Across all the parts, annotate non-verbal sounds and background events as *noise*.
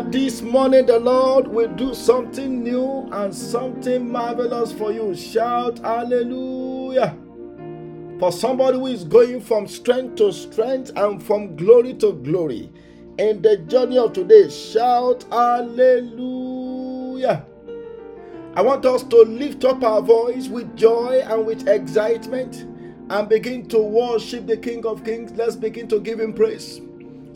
That this morning the Lord will do something new and something marvelous for you, shout hallelujah. For somebody who is going from strength to strength and from glory to glory, in the journey of today, shout hallelujah. I want us to lift up our voice with joy and with excitement and begin to worship the King of Kings. Let's begin to give him praise.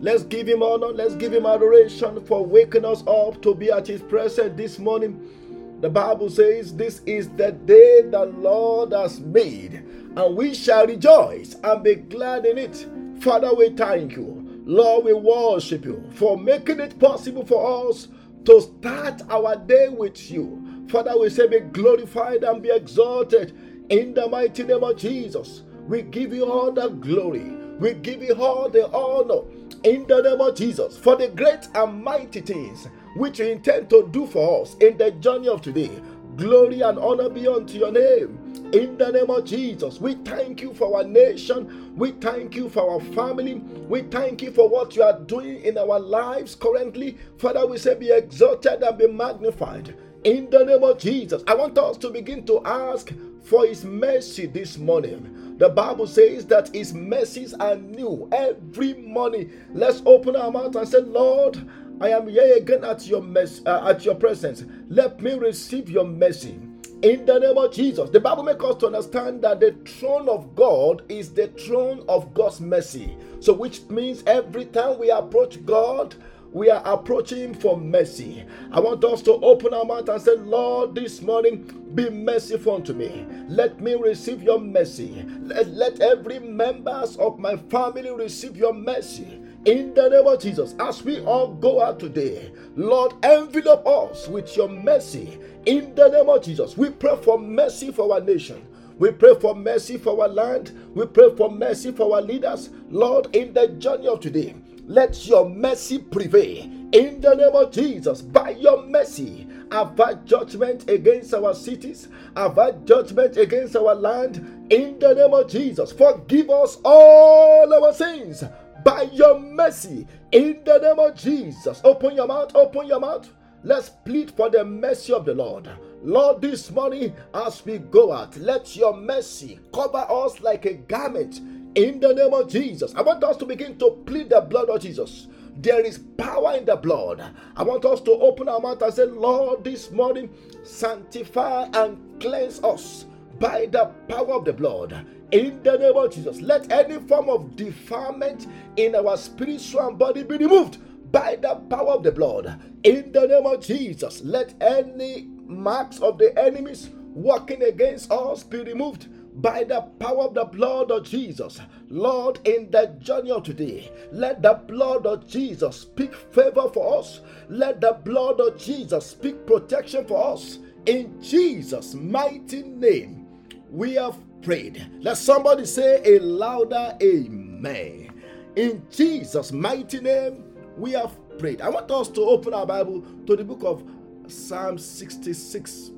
Let's give him honor. Let's give him adoration for waking us up to be at his presence this morning. The Bible says, This is the day the Lord has made, and we shall rejoice and be glad in it. Father, we thank you. Lord, we worship you for making it possible for us to start our day with you. Father, we say, Be glorified and be exalted in the mighty name of Jesus. We give you all the glory. We give you all the honor in the name of Jesus for the great and mighty things which you intend to do for us in the journey of today. Glory and honor be unto your name. In the name of Jesus, we thank you for our nation. We thank you for our family. We thank you for what you are doing in our lives currently. Father, we say, be exalted and be magnified. In the name of Jesus, I want us to begin to ask for His mercy this morning. The Bible says that His mercies are new every morning. Let's open our mouth and say, Lord, I am here again at your mess, uh, at your presence. Let me receive your mercy. In the name of Jesus, the Bible makes us to understand that the throne of God is the throne of God's mercy. So, which means every time we approach God, we are approaching for mercy. I want us to open our mouth and say, Lord, this morning be merciful unto me. Let me receive your mercy. Let, let every members of my family receive your mercy. In the name of Jesus, as we all go out today, Lord, envelop us with your mercy. In the name of Jesus, we pray for mercy for our nation. We pray for mercy for our land. We pray for mercy for our leaders. Lord, in the journey of today, let your mercy prevail in the name of Jesus. By your mercy, avert judgment against our cities, avert judgment against our land in the name of Jesus. Forgive us all our sins by your mercy in the name of Jesus. Open your mouth, open your mouth. Let's plead for the mercy of the Lord. Lord, this morning as we go out, let your mercy cover us like a garment in the name of Jesus. I want us to begin to plead the blood of Jesus. There is power in the blood. I want us to open our mouth and say, Lord, this morning, sanctify and cleanse us by the power of the blood. In the name of Jesus, let any form of defilement in our spiritual body be removed by the power of the blood. In the name of Jesus, let any marks of the enemies working against us be removed by the power of the blood of Jesus. Lord, in the journey of today, let the blood of Jesus speak favor for us. Let the blood of Jesus speak protection for us. In Jesus' mighty name, we have prayed. Let somebody say a louder amen. In Jesus' mighty name, we have prayed. I want us to open our Bible to the book of Psalm 66,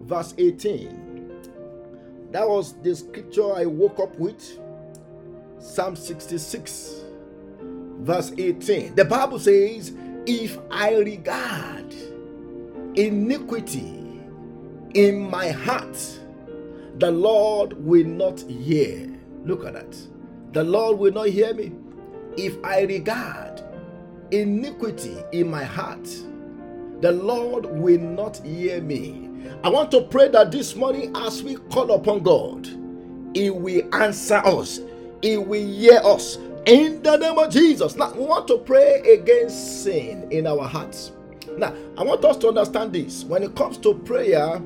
verse 18. That was the scripture I woke up with. Psalm 66, verse 18. The Bible says, If I regard iniquity in my heart, the Lord will not hear. Look at that. The Lord will not hear me. If I regard iniquity in my heart, the Lord will not hear me. I want to pray that this morning, as we call upon God, He will answer us, He will hear us in the name of Jesus. Now, we want to pray against sin in our hearts. Now, I want us to understand this. When it comes to prayer,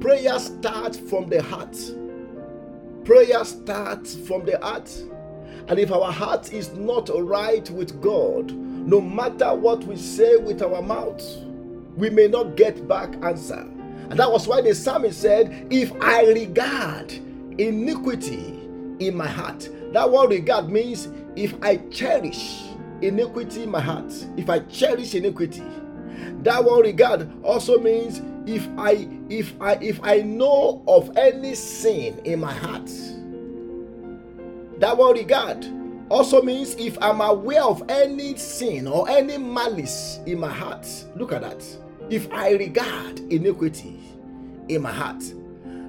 prayer starts from the heart. Prayer starts from the heart. And if our heart is not right with God, no matter what we say with our mouth, we may not get back answer. And that was why the psalmist said, If I regard iniquity in my heart, that word regard means if I cherish iniquity in my heart, if I cherish iniquity. That word regard also means if I if I if I know of any sin in my heart. That word regard also means if I'm aware of any sin or any malice in my heart, look at that. If I regard iniquity in my heart,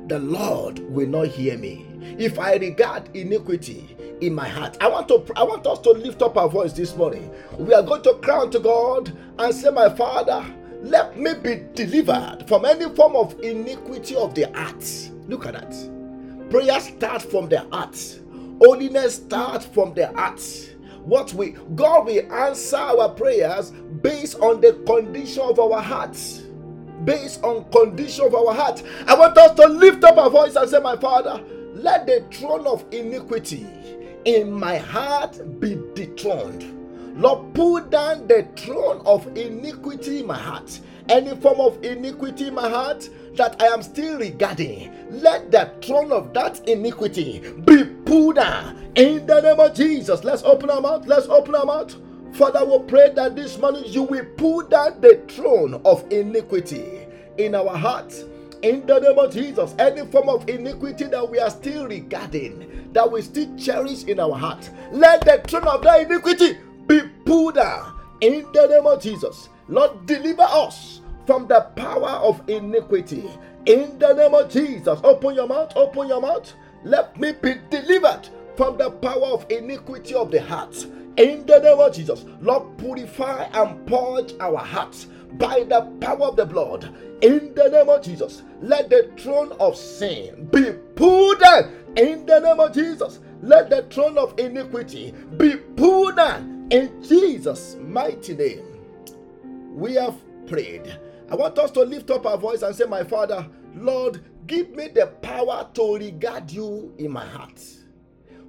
the Lord will not hear me. If I regard iniquity in my heart, I want to I want us to lift up our voice this morning. We are going to crown to God and say, My Father, let me be delivered from any form of iniquity of the heart. Look at that. Prayer starts from the heart. Holiness starts from the heart. What we God will answer our prayers based on the condition of our hearts based on condition of our heart. I want us to lift up our voice and say, My Father, let the throne of iniquity in my heart be dethroned. Lord, pull down the throne of iniquity in my heart. Any form of iniquity in my heart that I am still regarding, let the throne of that iniquity be pulled down in the name of Jesus. Let's open our mouth. Let's open our mouth. Father, we pray that this morning you will pull down the throne of iniquity in our hearts. In the name of Jesus, any form of iniquity that we are still regarding, that we still cherish in our heart, let the throne of that iniquity be pulled down. In the name of Jesus, Lord, deliver us from the power of iniquity. In the name of Jesus, open your mouth, open your mouth. Let me be delivered from the power of iniquity of the heart in the name of Jesus, Lord, purify and purge our hearts by the power of the blood. In the name of Jesus, let the throne of sin be pulled down. In the name of Jesus, let the throne of iniquity be pulled down. In Jesus' mighty name, we have prayed. I want us to lift up our voice and say, My Father, Lord, give me the power to regard you in my heart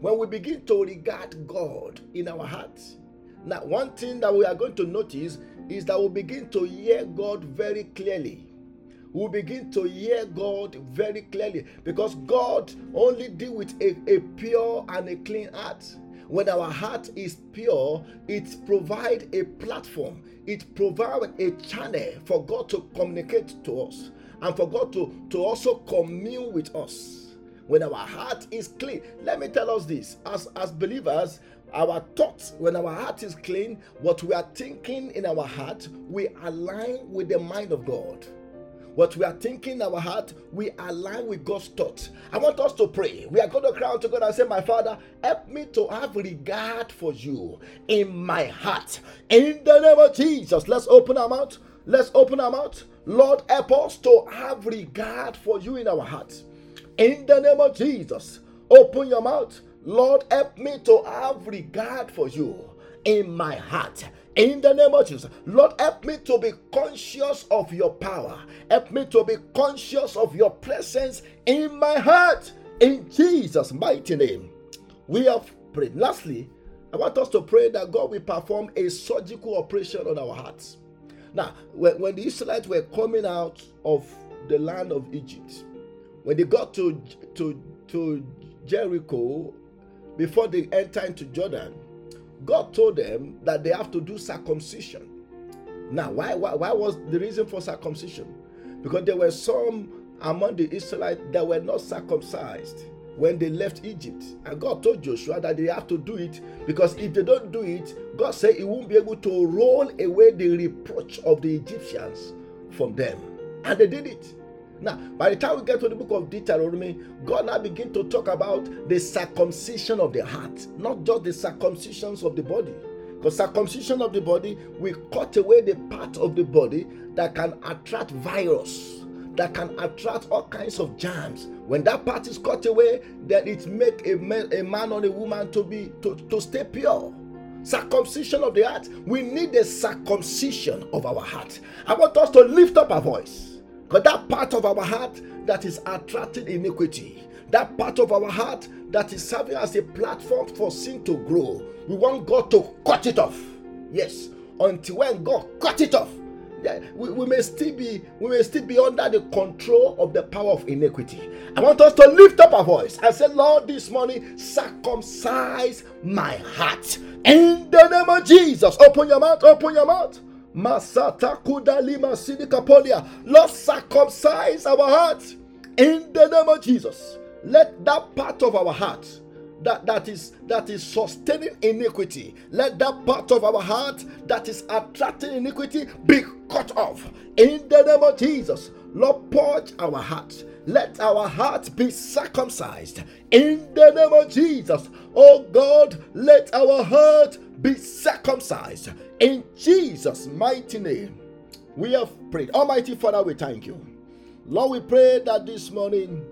when we begin to regard God in our hearts. Now, one thing that we are going to notice is that we begin to hear God very clearly. We begin to hear God very clearly because God only deal with a, a pure and a clean heart. When our heart is pure, it provides a platform, it provides a channel for God to communicate to us and for God to, to also commune with us when our heart is clean. Let me tell us this as, as believers, our thoughts, when our heart is clean, what we are thinking in our heart, we align with the mind of God. What we are thinking in our heart, we align with God's thoughts. I want us to pray. We are going to cry out to God and say, My Father, help me to have regard for you in my heart. In the name of Jesus, let's open our mouth. Let's open our mouth. Lord, help us to have regard for you in our hearts. In the name of Jesus, open your mouth. Lord, help me to have regard for you in my heart. In the name of Jesus, Lord, help me to be conscious of your power. Help me to be conscious of your presence in my heart. In Jesus' mighty name, we have prayed. Lastly, I want us to pray that God will perform a surgical operation on our hearts. Now, when, when the Israelites were coming out of the land of Egypt, when they got to to to Jericho, before they enter into Jordan, God told them that they have to do circumcision. Now, why, why, why was the reason for circumcision? Because there were some among the Israelites that were not circumcised when they left Egypt. And God told Joshua that they have to do it because if they don't do it, God said He won't be able to roll away the reproach of the Egyptians from them. And they did it. Now, by the time we get to the book of Deuteronomy, God now begin to talk about the circumcision of the heart, not just the circumcisions of the body. Because circumcision of the body will cut away the part of the body that can attract virus, that can attract all kinds of germs. When that part is cut away, then it make a man, a man or a woman to be to, to stay pure circumcision of the heart. We need the circumcision of our heart. I want us to lift up our voice because that part of our heart that is attracting iniquity, that part of our heart that is serving as a platform for sin to grow, we want God to cut it off. Yes, until when God cut it off, we, we may still be we may still be under the control of the power of iniquity. I want us to lift up our voice and say, Lord, this morning circumcise my heart in the name of Jesus. Open your mouth, open your mouth. Masata Kudalima Sidikapolia. Lord, circumcise our hearts in the name of Jesus. Let that part of our heart that, that is that is sustaining iniquity. Let that part of our heart that is attracting iniquity be cut off. In the name of Jesus, Lord, purge our hearts. Let our hearts be circumcised. In the name of Jesus, oh God, let our heart be circumcised. In Jesus' mighty name, we have prayed. Almighty Father, we thank you. Lord, we pray that this morning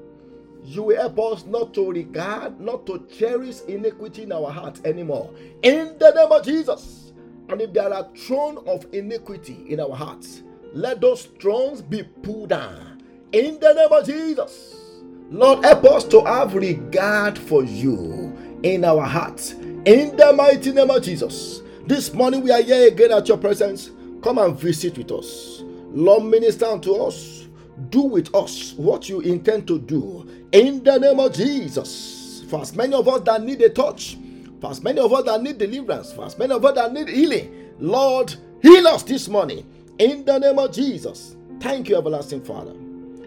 you will help us not to regard, not to cherish iniquity in our hearts anymore. In the name of Jesus. And if there are thrones of iniquity in our hearts, let those thrones be pulled down. In the name of Jesus. Lord, help us to have regard for you in our hearts. In the mighty name of Jesus. This morning we are here again at your presence. Come and visit with us. Lord, minister unto us. Do with us what you intend to do in the name of Jesus. For as many of us that need a touch, for as many of us that need deliverance, for as many of us that need healing, Lord, heal us this morning in the name of Jesus. Thank you, everlasting Father.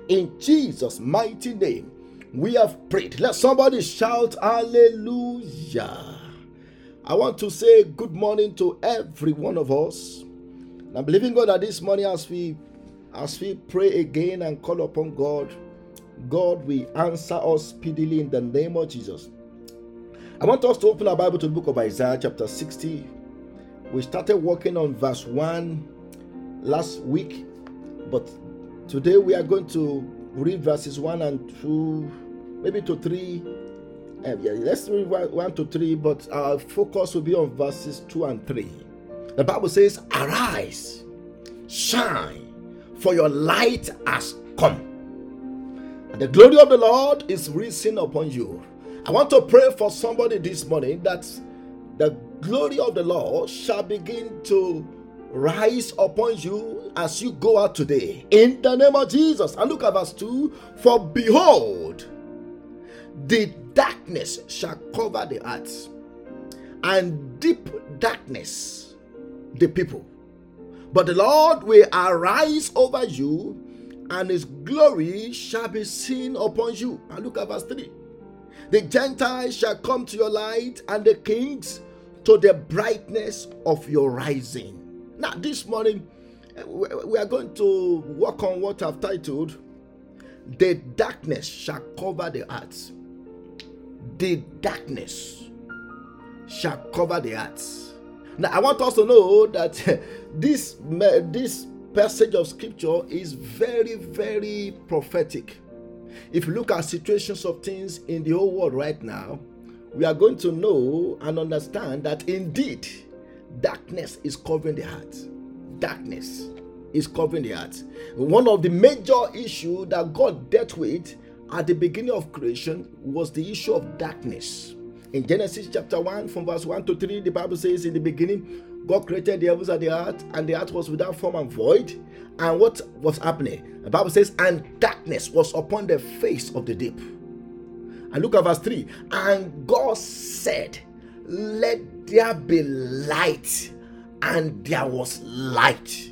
In Jesus' mighty name, we have prayed. Let somebody shout hallelujah. I want to say good morning to every one of us. I'm believing God that this morning as we as we pray again and call upon God God will answer us speedily in the name of Jesus. I want us to open our Bible to the book of Isaiah, chapter 60. We started working on verse 1 last week, but today we are going to read verses 1 and 2, maybe to 3. Yeah, let's read 1 to 3, but our focus will be on verses 2 and 3. The Bible says, Arise, shine, for your light has come And the glory of the Lord is risen upon you. I want to pray for somebody this morning that the glory of the Lord shall begin to rise upon you as you go out today. In the name of Jesus. And look at verse 2 For behold, the darkness shall cover the earth, and deep darkness the people. But the Lord will arise over you and his glory shall be seen upon you. And look at verse 3. The Gentiles shall come to your light, and the kings to the brightness of your rising. Now, this morning, eh, we are going to work on what I've titled The Darkness Shall Cover the Earth. The darkness shall cover the earth. Now, I want us to know that *laughs* this, this passage of scripture is very, very prophetic. If you look at situations of things in the whole world right now, we are going to know and understand that indeed darkness is covering the heart. Darkness is covering the heart. One of the major issues that God dealt with at the beginning of creation was the issue of darkness. In Genesis chapter 1, from verse 1 to 3, the Bible says, In the beginning, God created the heavens and the earth, and the earth was without form and void. And what was happening? The Bible says, and darkness was upon the face of the deep. And look at verse 3. And God said, Let there be light. And there was light.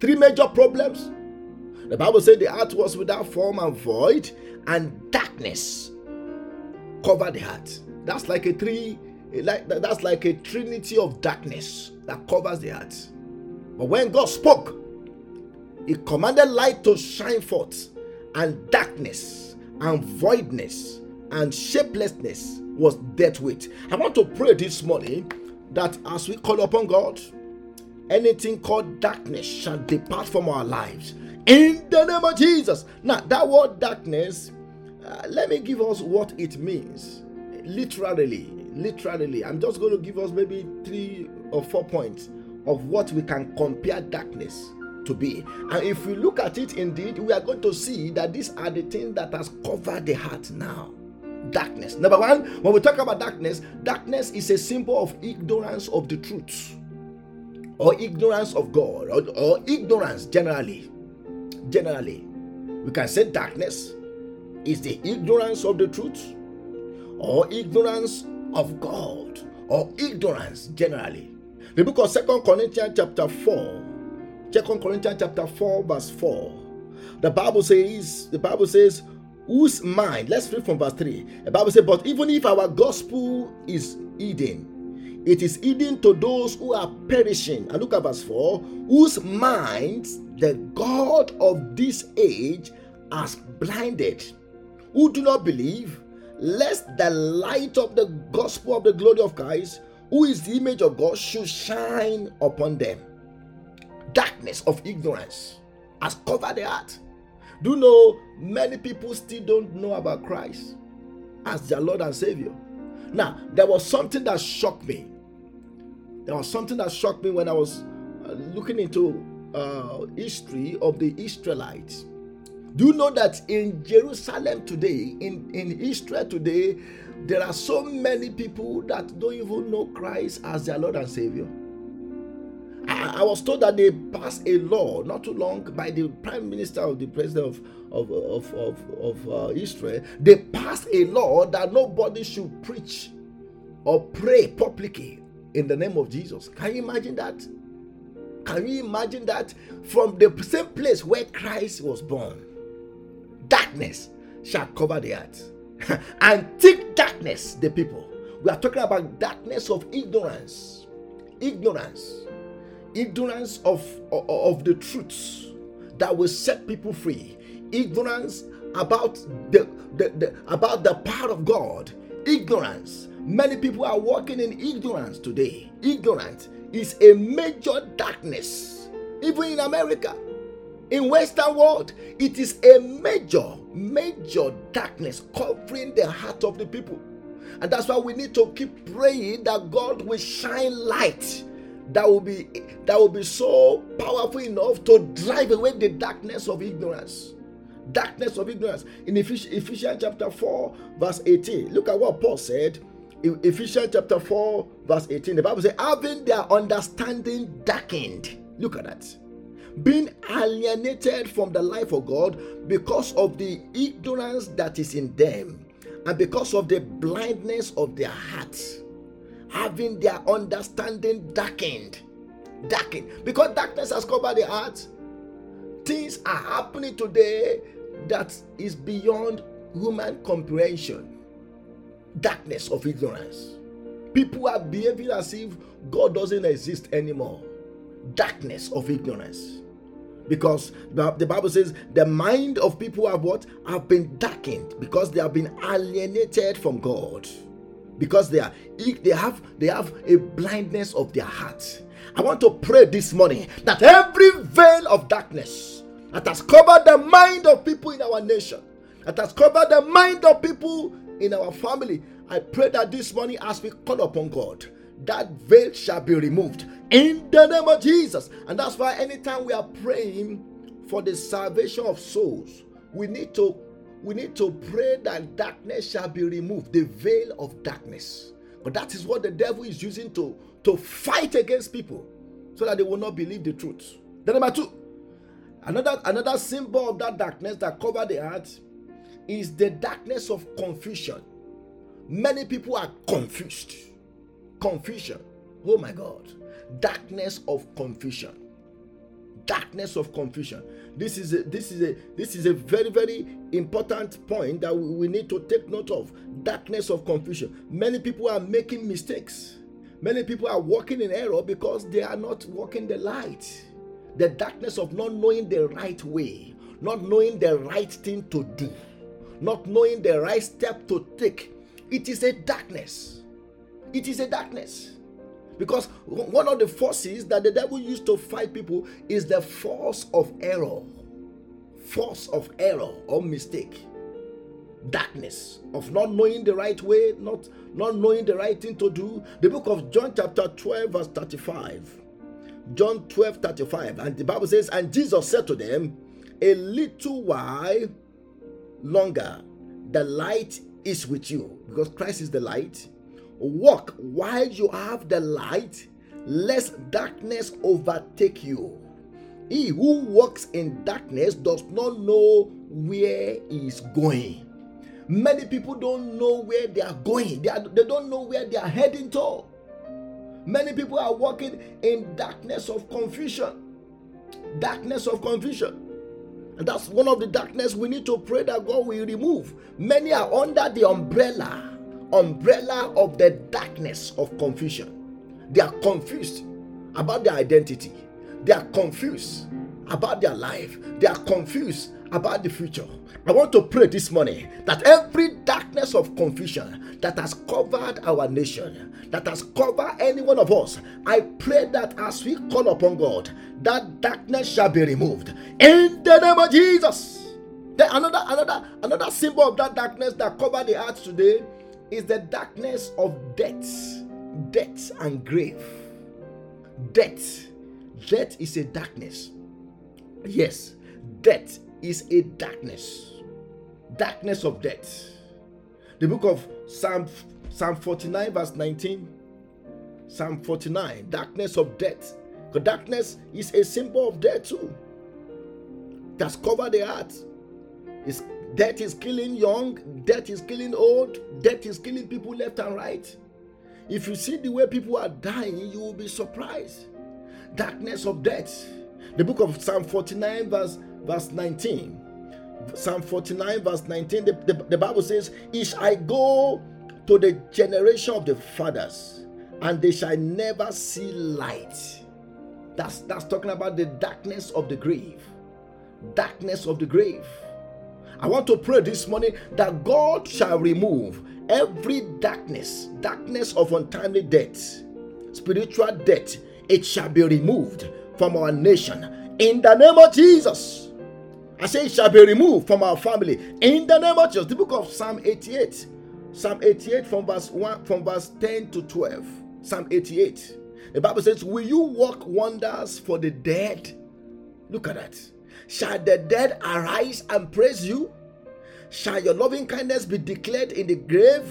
Three major problems. The Bible said the earth was without form and void, and darkness covered the earth. That's like a three like that's like a trinity of darkness that covers the earth. But when God spoke, He commanded light to shine forth, and darkness and voidness and shapelessness was dealt with. I want to pray this morning that as we call upon God, anything called darkness shall depart from our lives in the name of Jesus. Now, that word darkness, uh, let me give us what it means literally literally. I'm just going to give us maybe three or four points of what we can compare darkness to be. And if we look at it indeed we are going to see that these are the things that has covered the heart now. Darkness. Number one when we talk about darkness darkness is a symbol of ignorance of the truth. Or ignorance of god. Or, or ignorance generally. Generally. We can say darkness is the ignorance of the truth or ignorance of God or ignorance generally. The book of Second Corinthians chapter 4, Second Corinthians chapter 4, verse 4. The Bible says, the Bible says, whose mind, let's read from verse 3. The Bible says, But even if our gospel is hidden, it is hidden to those who are perishing. And look at verse 4 whose minds the God of this age has blinded, who do not believe, lest the light of the gospel of the glory of Christ, who is the image of God, should shine upon them. Darkness of ignorance has covered the heart. Do you know many people still don't know about Christ as their Lord and Savior? Now, there was something that shocked me. There was something that shocked me when I was uh, looking into uh, history of the Israelites. Do you know that in Jerusalem today, in, in Israel today, there are so many people that don't even know Christ as their Lord and Savior? I, I was told that they passed a law not too long by the Prime Minister of the President of, of, of, of, of uh, Israel. They passed a law that nobody should preach or pray publicly in the name of Jesus. Can you imagine that? Can you imagine that from the same place where Christ was born, darkness shall cover the earth, *laughs* and thick darkness the people. We are talking about darkness of ignorance, ignorance, ignorance of, of, of the truths that will set people free, ignorance about the, the, the about the power of God, ignorance. Many people are walking in ignorance today. Ignorance is a major darkness, even in America. In Western world, it is a major, major darkness covering the heart of the people. And that's why we need to keep praying that God will shine light that will be that will be so powerful enough to drive away the darkness of ignorance darkness of ignorance in ephesians chapter 4 verse 18 look at what paul said In Ephesians chapter 4, verse 18, the Bible says, having their understanding darkened. Look at that. Being alienated from the life of God because of the ignorance that is in them and because of the blindness of their hearts. Having their understanding darkened. Darkened. Because darkness has covered the heart. Things are happening today that is beyond human comprehension darkness of ignorance. People are behaving as if God doesn't exist anymore. Darkness of ignorance. Because the, Bible says the mind of people have what? Have been darkened because they have been alienated from God. Because they are they have they have a blindness of their heart. I want to pray this morning that every veil of darkness that has covered the mind of people in our nation, that has covered the mind of people in our family. I pray that this morning, as we call upon God, that veil shall be removed in the name of Jesus. And that's why anytime we are praying for the salvation of souls, we need to we need to pray that darkness shall be removed, the veil of darkness. But that is what the devil is using to, to fight against people so that they will not believe the truth. Then number two, another another symbol of that darkness that cover the heart is the darkness of confusion. Many people are confused. Confusion. Oh my God. Darkness of confusion. Darkness of confusion. This is a, this is a this is a very very important point that we, we need to take note of. Darkness of confusion. Many people are making mistakes. Many people are walking in error because they are not walking the light. The darkness of not knowing the right way, not knowing the right thing to do not knowing the right step to take. It is a darkness. It is a darkness. Because one of the forces that the devil used to fight people is the force of error. Force of error or mistake. Darkness of not knowing the right way, not, not knowing the right thing to do. The book of John, chapter 12, verse 35. John 12, 35. And the Bible says, And Jesus said to them, A little while longer, the light is with you because Christ is the light. Walk while you have the light, lest darkness overtake you. He who walks in darkness does not know where he is going. Many people don't know where they are going, they, are, they don't know where they are heading to. Many people are walking in darkness of confusion. Darkness of confusion. And that's one of the darkness we need to pray that God will remove. Many are under the umbrella, umbrella of the darkness of confusion. They are confused about their identity. They are confused about their life. They are confused about the future. I want to pray this morning that every darkness of confusion that has covered our nation, that has covered any one of us, I pray that as we call upon God, that darkness shall be removed in the name of Jesus. Then another another another symbol of that darkness that covered the earth today is the darkness of death, death and grave. Death, death is a darkness. Yes, death is a darkness. Darkness of death. The book of Psalm Psalm 49 verse 19. Psalm 49, darkness of death. Because darkness is a symbol of death too. That's covered the earth. It's, death is killing young, death is killing old, death is killing people left and right. If you see the way people are dying, you will be surprised. Darkness of death. The book of Psalm 49, verse, verse 19. Psalm 49, verse 19, the, the, the Bible says, Is I go to the generation of the fathers, and they shall never see light. That's that's talking about the darkness of the grave. Darkness of the grave. I want to pray this morning that God shall remove every darkness, darkness of untimely death, spiritual death, it shall be removed from our nation in the name of Jesus. I say it shall be removed from our family in the name of Jesus. The book of Psalm 88, Psalm 88 from verse 1 from verse 10 to 12. Psalm 88. The Bible says, Will you work wonders for the dead? Look at that. Shall the dead arise and praise you? Shall your loving kindness be declared in the grave,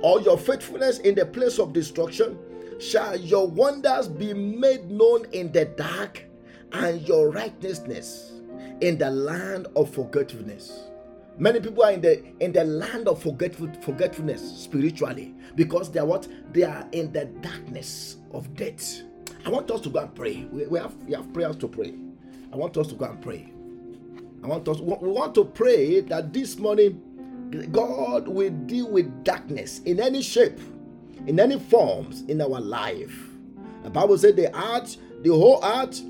or your faithfulness in the place of destruction? Shall your wonders be made known in the dark, and your righteousness in the land of forgetfulness? Many people are in the in the land of forgetful, forgetfulness spiritually because they are what they are in the darkness of death. I want us to go and pray. We, we have we have prayers to pray. I want us to go and pray. I want us, we want to pray that this morning God will deal with darkness in any shape, in any forms in our life. The Bible said the earth, the whole earth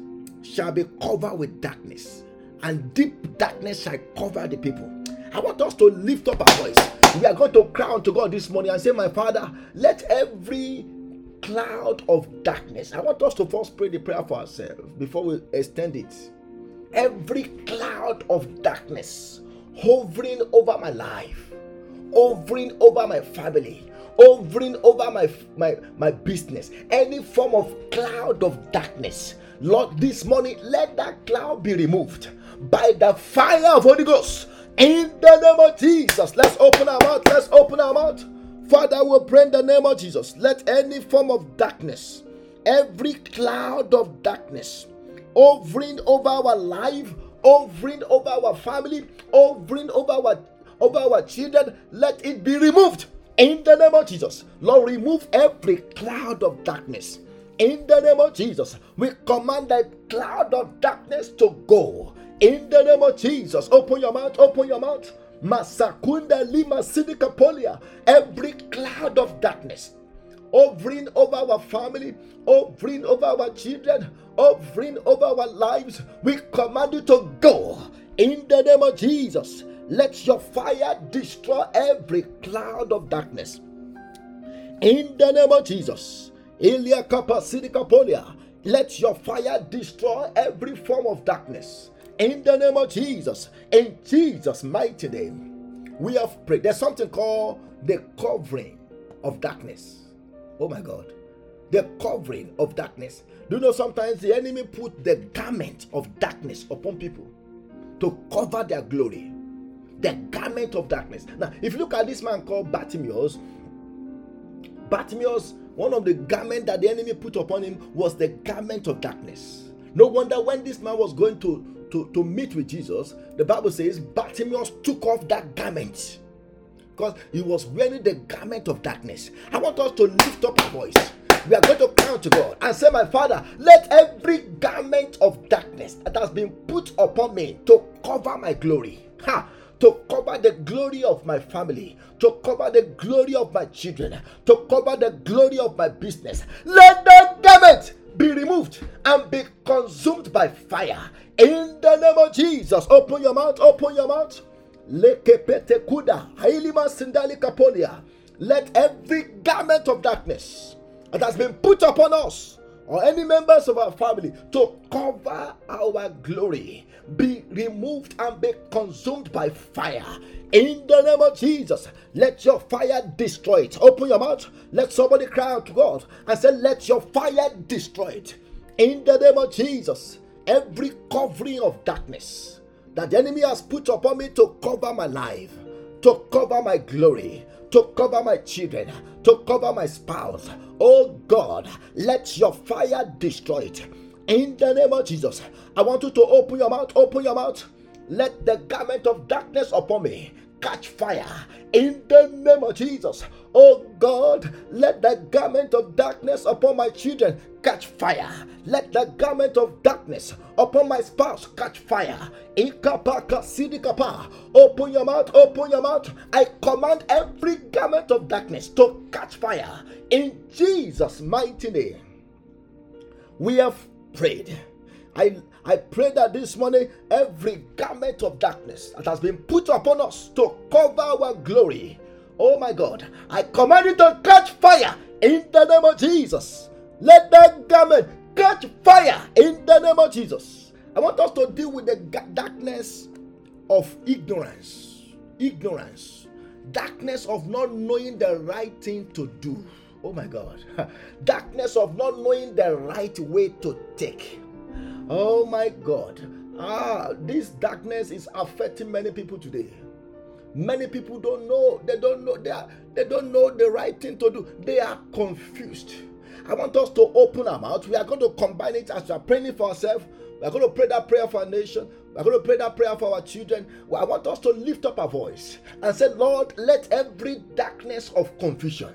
shall be covered with darkness, and deep darkness shall cover the people. I want us to lift up our voice. We are going to cry unto God this morning and say, My Father, let every cloud of darkness. I want us to first pray the prayer for ourselves before we extend it every cloud of darkness hovering over my life, hovering over my family, hovering over my, my, my business, any form of cloud of darkness. Lord, this morning, let that cloud be removed by the fire of Holy Ghost. In the name of Jesus, let's open our mouth. Let's open our mouth. Father, we pray in the name of Jesus. Let any form of darkness, every cloud of darkness, hovering over our life, hovering over our family, hovering over our over our children, let it be removed in the name of Jesus. Lord, remove every cloud of darkness. In the name of Jesus, we command that cloud of darkness to go. In the name of Jesus, open your mouth, open your mouth. Masakunda lima sidikapolia. Every cloud of darkness hovering over our family, hovering over our children, hovering over our lives. We command you to go in the name of Jesus. Let your fire destroy every cloud of darkness. In the name of Jesus. Ilia Kapolia. Let your fire destroy every form of darkness. In the name of Jesus. In Jesus' mighty name. We have prayed. There's something called the covering of darkness. Oh my God. The covering of darkness. Do you know sometimes the enemy put the garment of darkness upon people to cover their glory? The garment of darkness. Now, if you look at this man called Bartimaeus, Bartimaeus, one of the garment that the enemy put upon him was the garment of darkness. No wonder when this man was going to, to, to meet with Jesus, the Bible says Bartimaeus took off that garment because he was wearing the garment of darkness. I want us to lift up our voice. We are going to cry to God and say, My Father, let every garment of darkness that has been put upon me to cover my glory. Ha! to cover the glory of my family, to cover the glory of my children, to cover the glory of my business. Let the garment be removed and be consumed by fire. In the name of Jesus, open your mouth, open your mouth. Let every garment of darkness that has been put upon us or any members of our family to cover our glory be removed and be consumed by fire. In the name of Jesus, let your fire destroy it. Open your mouth. Let somebody cry out to God and say, Let your fire destroy it. In the name of Jesus, every covering of darkness that the enemy has put upon me to cover my life, to cover my glory, to cover my children, to cover my spouse. Oh God, let your fire destroy it. In the name of Jesus, I want you to open your mouth, open your mouth. Let the garment of darkness upon me catch fire in the name of Jesus. Oh God, let the garment of darkness upon my children catch fire. Let the garment of darkness upon my spouse catch fire. Open your mouth, open your mouth. I command every garment of darkness to catch fire in Jesus' mighty name. We have prayed. I I pray that this morning every garment of darkness that has been put upon us to cover our glory, oh my God, I command it to catch fire in the name of Jesus. Let that garment catch fire in the name of Jesus. I want us to deal with the darkness of ignorance. Ignorance. Darkness of not knowing the right thing to do. Oh my God. *laughs* Darkness of not knowing the right way to take. Oh my God. Ah, this darkness is affecting many people today. Many people don't know. They don't know. They, are, they don't know the right thing to do. They are confused. I want us to open our mouth. We are going to combine it as we are praying for ourselves. We are going to pray that prayer for our nation. We are going to pray that prayer for our children. I want us to lift up our voice and say, Lord, let every darkness of confusion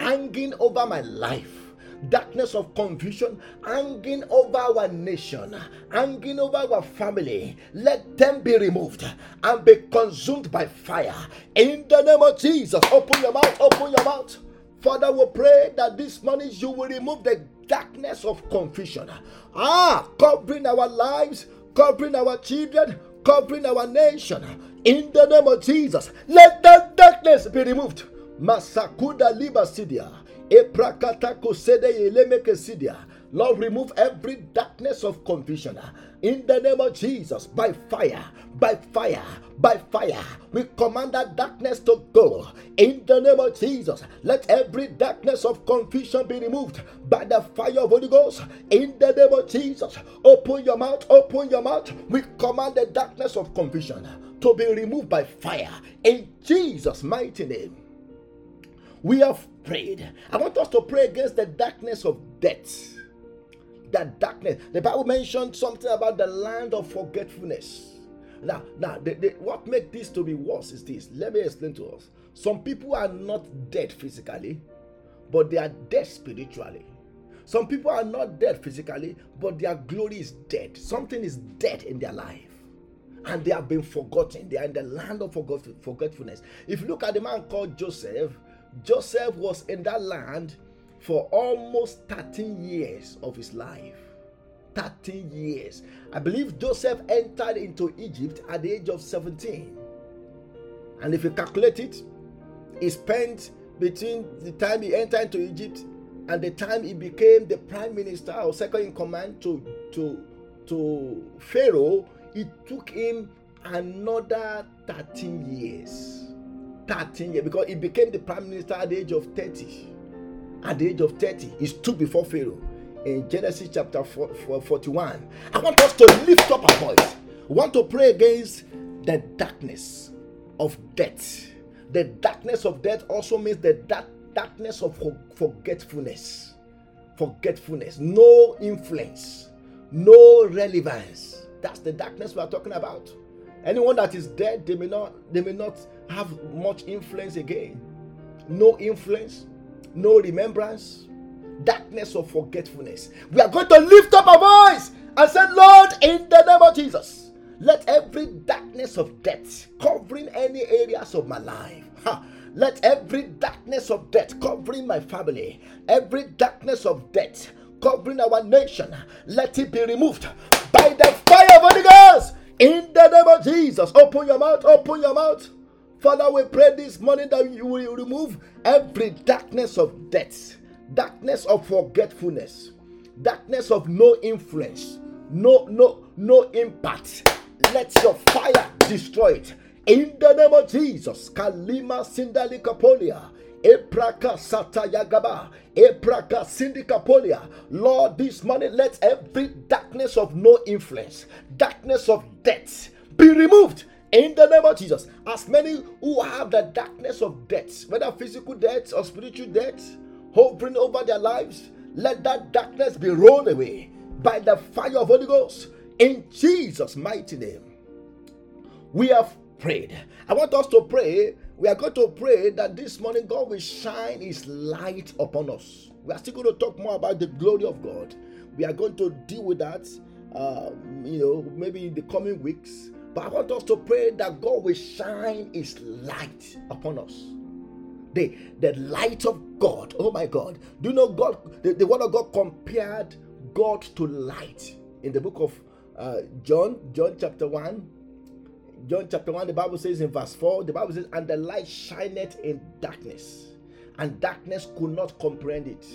hanging over my life darkness of confusion hanging over our nation, hanging over our family, let them be removed and be consumed by fire. In the name of Jesus, open your mouth, open your mouth. Father, we pray that this morning you will remove the darkness of confusion. Ah, covering our lives, covering our children, covering our nation. In the name of Jesus, let that darkness be removed. Masakuda Libasidia. Lord, remove every darkness of confusion in the name of Jesus by fire, by fire, by fire. We command that darkness to go in the name of Jesus. Let every darkness of confusion be removed by the fire of Holy Ghost in the name of Jesus. Open your mouth, open your mouth. We command the darkness of confusion to be removed by fire in Jesus' mighty name. We have prayed. I want us to pray against the darkness of death. That darkness. The Bible mentioned something about the land of forgetfulness. Now, now, the, the, what makes this to be worse is this. Let me explain to us. Some people are not dead physically, but they are dead spiritually. Some people are not dead physically, but their glory is dead. Something is dead in their life. And they have been forgotten. They are in the land of forgetfulness. If you look at the man called Joseph, Joseph was in that land for almost 13 years of his life. 13 years. I believe Joseph entered into Egypt at the age of 17. And if you calculate it, he spent between the time he entered into Egypt and the time he became the prime minister or second in command to, to, to Pharaoh, it took him another 13 years. 13 years because he became the prime minister at the age of 30. At the age of 30, he stood before Pharaoh in Genesis chapter 41. I want us to lift up our voice. We want to pray against the darkness of death. The darkness of death also means the dark, darkness of forgetfulness. Forgetfulness, no influence, no relevance. That's the darkness we are talking about. Anyone that is dead, they may not, they may not have much influence again. No influence, no remembrance, darkness of forgetfulness. We are going to lift up our voice and say, Lord, in the name of Jesus, Let every darkness of death covering any areas of my life. Ha, let every darkness of death covering my family, every darkness of death covering our nation, let it be removed by the fire of the Ghost. In the name of Jesus, open your mouth, open your mouth. Father, we pray this morning that you will remove every darkness of death, darkness of forgetfulness, darkness of no influence, no, no, no impact. Let your fire destroy it. In the name of Jesus, Kalima Sindali Kapolia. Epraka Satayagaba, Epraka Syndikapolia. Lord, this morning let every darkness of no influence, darkness of death be removed in the name of Jesus. As many who have the darkness of death, whether physical death or spiritual death, hovering over their lives, let that darkness be rolled away by the fire of Holy Ghost in Jesus' mighty name. We have prayed. I want us to pray. We are going to pray that this morning God will shine His light upon us. We are still going to talk more about the glory of God. We are going to deal with that, uh, you know, maybe in the coming weeks. But I want us to pray that God will shine His light upon us. The, the light of God. Oh my God. Do you know God? The, the word of God compared God to light in the book of uh, John, John chapter 1. John chapter 1, the Bible says in verse 4, the Bible says, And the light shineth in darkness, and darkness could not comprehend it.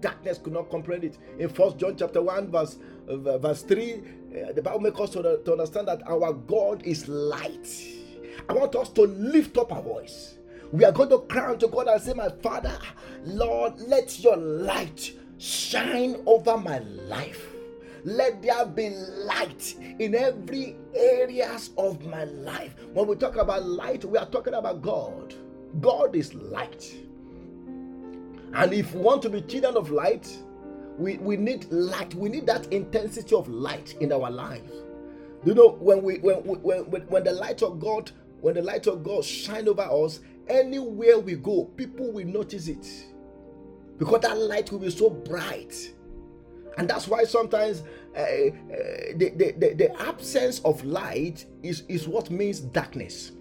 Darkness could not comprehend it. In First John chapter 1, verse, uh, verse 3, uh, Eh, the Bible makes us to, to understand that our God is light. I want us to lift up our voice. We are going to cry unto God and say, My Father, Lord, let your light shine over my life. Let there be light in every areas of my life. When we talk about light, we are talking about God. God is light. And if we want to be children of light, we, we need light. We need that intensity of light in our lives. You know, when we when when when, when the light of God, when the light of God shine over us, anywhere we go, people will notice it. Because that light will be so bright. And that's why sometimes uh, uh, the, the, the, the absence of light is, is what means darkness.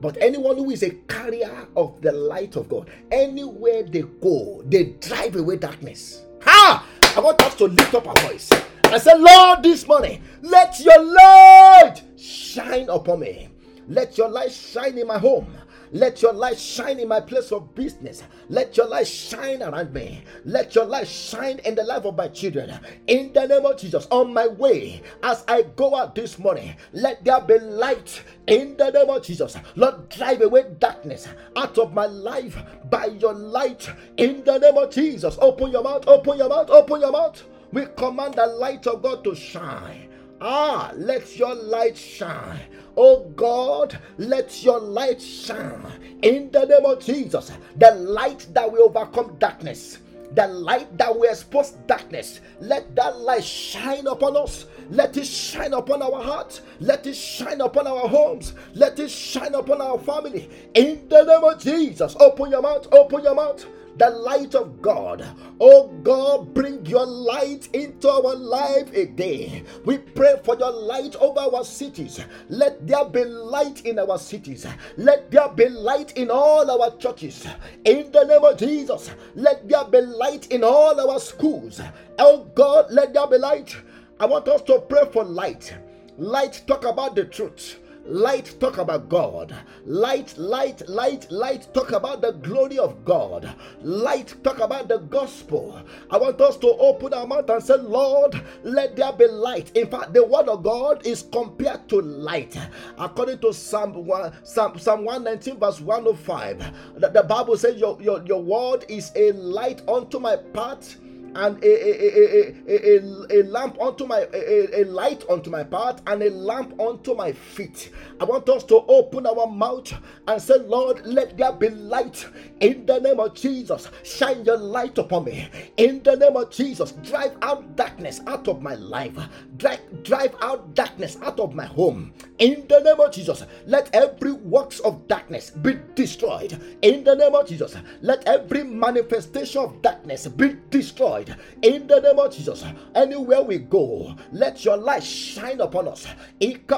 But anyone who is a carrier of the light of God, anywhere they go, they drive away darkness. Ha! I want us to lift up our voice and say, Lord, this morning, let your light shine upon me. Let your light shine in my home. Let your light shine in my place of business. Let your light shine around me. Let your light shine in the life of my children. In the name of Jesus, on my way, as I go out this morning, let there be light in the name of Jesus. Lord, drive away darkness out of my life by your light. In the name of Jesus, open your mouth, open your mouth, open your mouth. We command the light of God to shine. Ah, let your light shine. Oh God, let your light shine in the name of Jesus. The light that will overcome darkness, the light that will expose darkness. Let that light shine upon us. Let it shine upon our hearts. Let it shine upon our homes. Let it shine upon our family. In the name of Jesus, open your mouth, open your mouth the light of God. Oh God, bring your light into our life again. We pray for your light over our cities. Let there be light in our cities. Let there be light in all our churches. In the name of Jesus, let there be light in all our schools. Oh God, let there be light. I want us to pray for light. Light, talk about the truth. Light talk about God. Light, light, light, light talk about the glory of God. Light talk about the gospel. I want us to open our mouth and say, Lord, let there be light. In fact, the word of God is compared to light. According to Psalm 1, Psalm, Psalm 119, verse 105, the, the Bible says, your, your, your word is a light unto my path and a, a, a, a, lamp unto my a, a light unto my path and a lamp unto my feet. I want us to open our mouth and say, Lord, let there be light in the name of Jesus. Shine your light upon me in the name of Jesus. Drive out darkness out of my life. Drive, drive out darkness out of my home. in the name of Jesus. Let every works of darkness be destroyed in the name of Jesus. Let every manifestation of darkness be destroyed in the name of Jesus. Anywhere we go, let your light shine upon us. The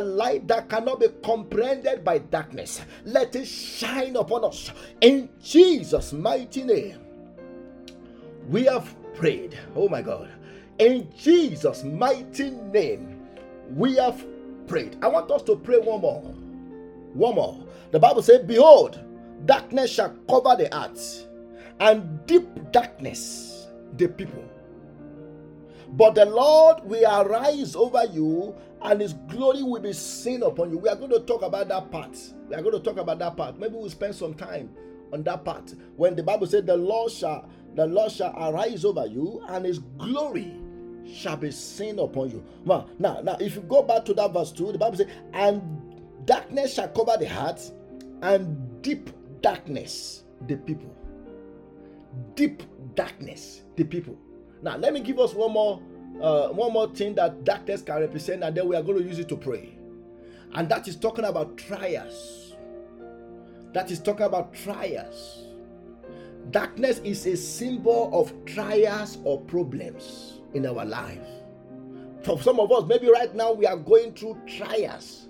light that cannot be comprehended by darkness, let it shine upon us in Jesus' mighty name. We have prayed. Oh my God. In Jesus' mighty name, we have prayed. I want us to pray one more. One more. The Bible says, Behold, darkness shall cover the earth, and deep darkness the people. But the Lord will arise over you, and his glory will be seen upon you. We are going to talk about that part. We are going to talk about that part. Maybe we'll spend some time on that part. When the Bible said, The Lord shall the Lord shall arise over you, and his glory shall be seen upon you. Now, now, now, if you go back to that verse 2, the Bible says, And darkness shall cover the heart, and deep darkness the people. Deep darkness the people. Now, let me give us one more uh, one more thing that darkness can represent, and then we are going to use it to pray. And that is talking about trials. That is talking about trials. Darkness is a symbol of trials or problems in our life. For some of us, maybe right now we are going through trials,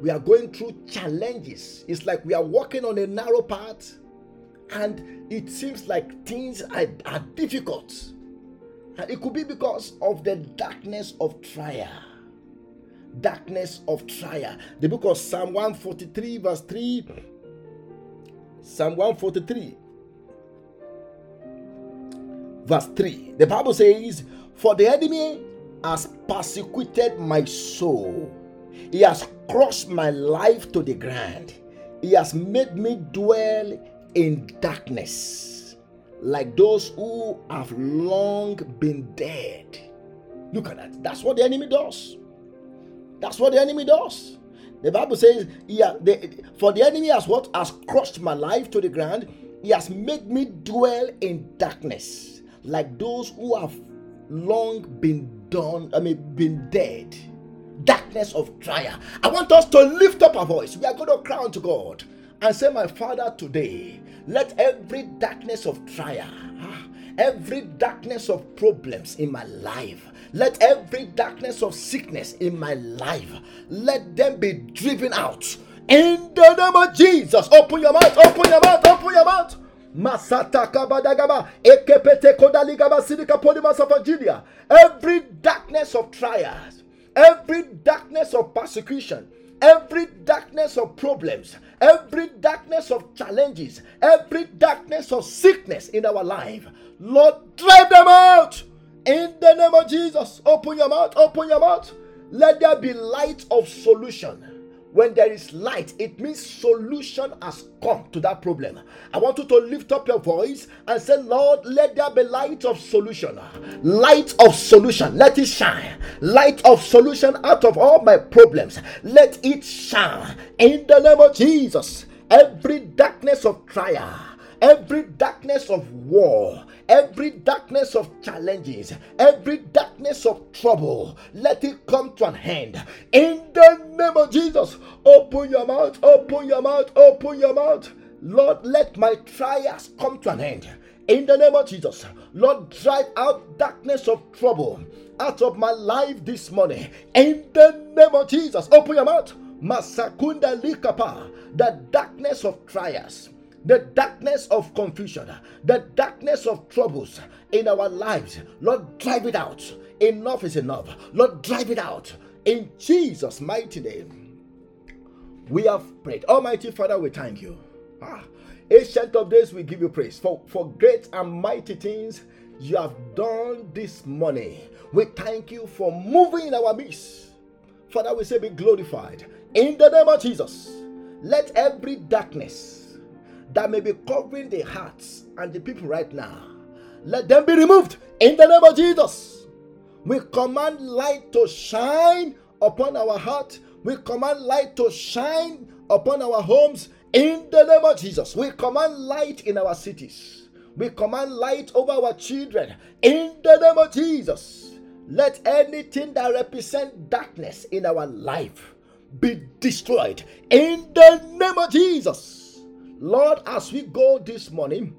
we are going through challenges. It's like we are walking on a narrow path, and it seems like things are, are difficult. And it could be because of the darkness of trial. Darkness of trial. The book of Psalm 143, verse 3. Psalm 143 verse 3. The Bible says, For the enemy has persecuted my soul, he has crushed my life to the ground, he has made me dwell in darkness, like those who have long been dead. Look at that. That's what the enemy does. That's what the enemy does. The Bible says, yeah, the, for the enemy has what has crushed my life to the ground. He has made me dwell in darkness like those who have long been done, I mean, been dead. Darkness of trial. I want us to lift up our voice. We are going to cry unto God and say, My Father, today, let every darkness of trial, ah, every darkness of problems in my life, let every darkness of sickness in my life, let them be driven out. In the name of Jesus, open your mouth, open your mouth, open your mouth. Polimasafajilia. Every darkness of trials, every darkness of persecution, every darkness of problems, every darkness of challenges, every darkness of sickness in our life, Lord, drive them out in the name of Jesus. Open your mouth, open your mouth. Let there be light of solution when there is light, it means solution has come to that problem. I want you to lift up your voice and say, Lord, let there be light of solution. Light of solution. Let it shine. Light of solution out of all my problems. Let it shine in the name of Jesus. Every darkness of trial, every darkness of war, every darkness of challenges, every darkness of trouble, let it come to an end. In the name of Jesus, open your mouth, open your mouth, open your mouth. Lord, let my trials come to an end. In the name of Jesus, Lord, drive out darkness of trouble out of my life this morning. In the name of Jesus, open your mouth. Masakunda likapa, the darkness of trials the darkness of confusion, the darkness of troubles in our lives. Lord, drive it out. Enough is enough. Lord, drive it out. In Jesus' mighty name, we have prayed. Almighty Father, we thank you. Ah, ancient of days, we give you praise for, for great and mighty things you have done this morning. We thank you for moving in our midst. Father, we say, be glorified. In the name of Jesus, let every darkness that may be covering the hearts and the people right now. Let them be removed in the name of Jesus. We command light to shine upon our heart. We command light to shine upon our homes in the name of Jesus. We command light in our cities. We command light over our children in the name of Jesus. Let anything that represents darkness in our life be destroyed in the name of Jesus. Lord, as we go this morning,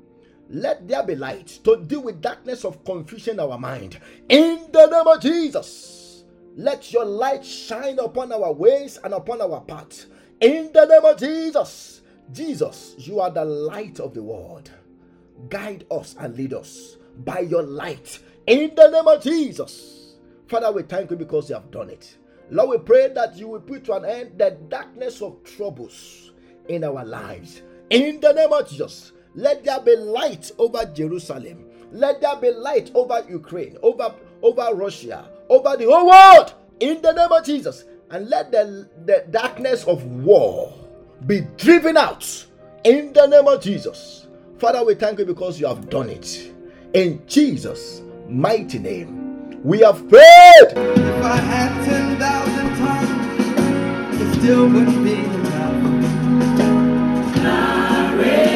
let there be light to deal with darkness of confusion in our mind. In the name of Jesus, let your light shine upon our ways and upon our path. In the name of Jesus, Jesus, you are the light of the world. Guide us and lead us by your light. In the name of Jesus. Father, we thank you because you have done it. Lord, we pray that you will put to an end the darkness of troubles in our lives. In the name of Jesus, let there be light over Jerusalem. Let there be light over Ukraine, over, over Russia, over the whole world. In the name of Jesus. And let the, the darkness of war be driven out. In the name of Jesus. Father, we thank you because you have done it. In Jesus' mighty name, we have prayed. If I had 10,000 tongues, it still wouldn't rain.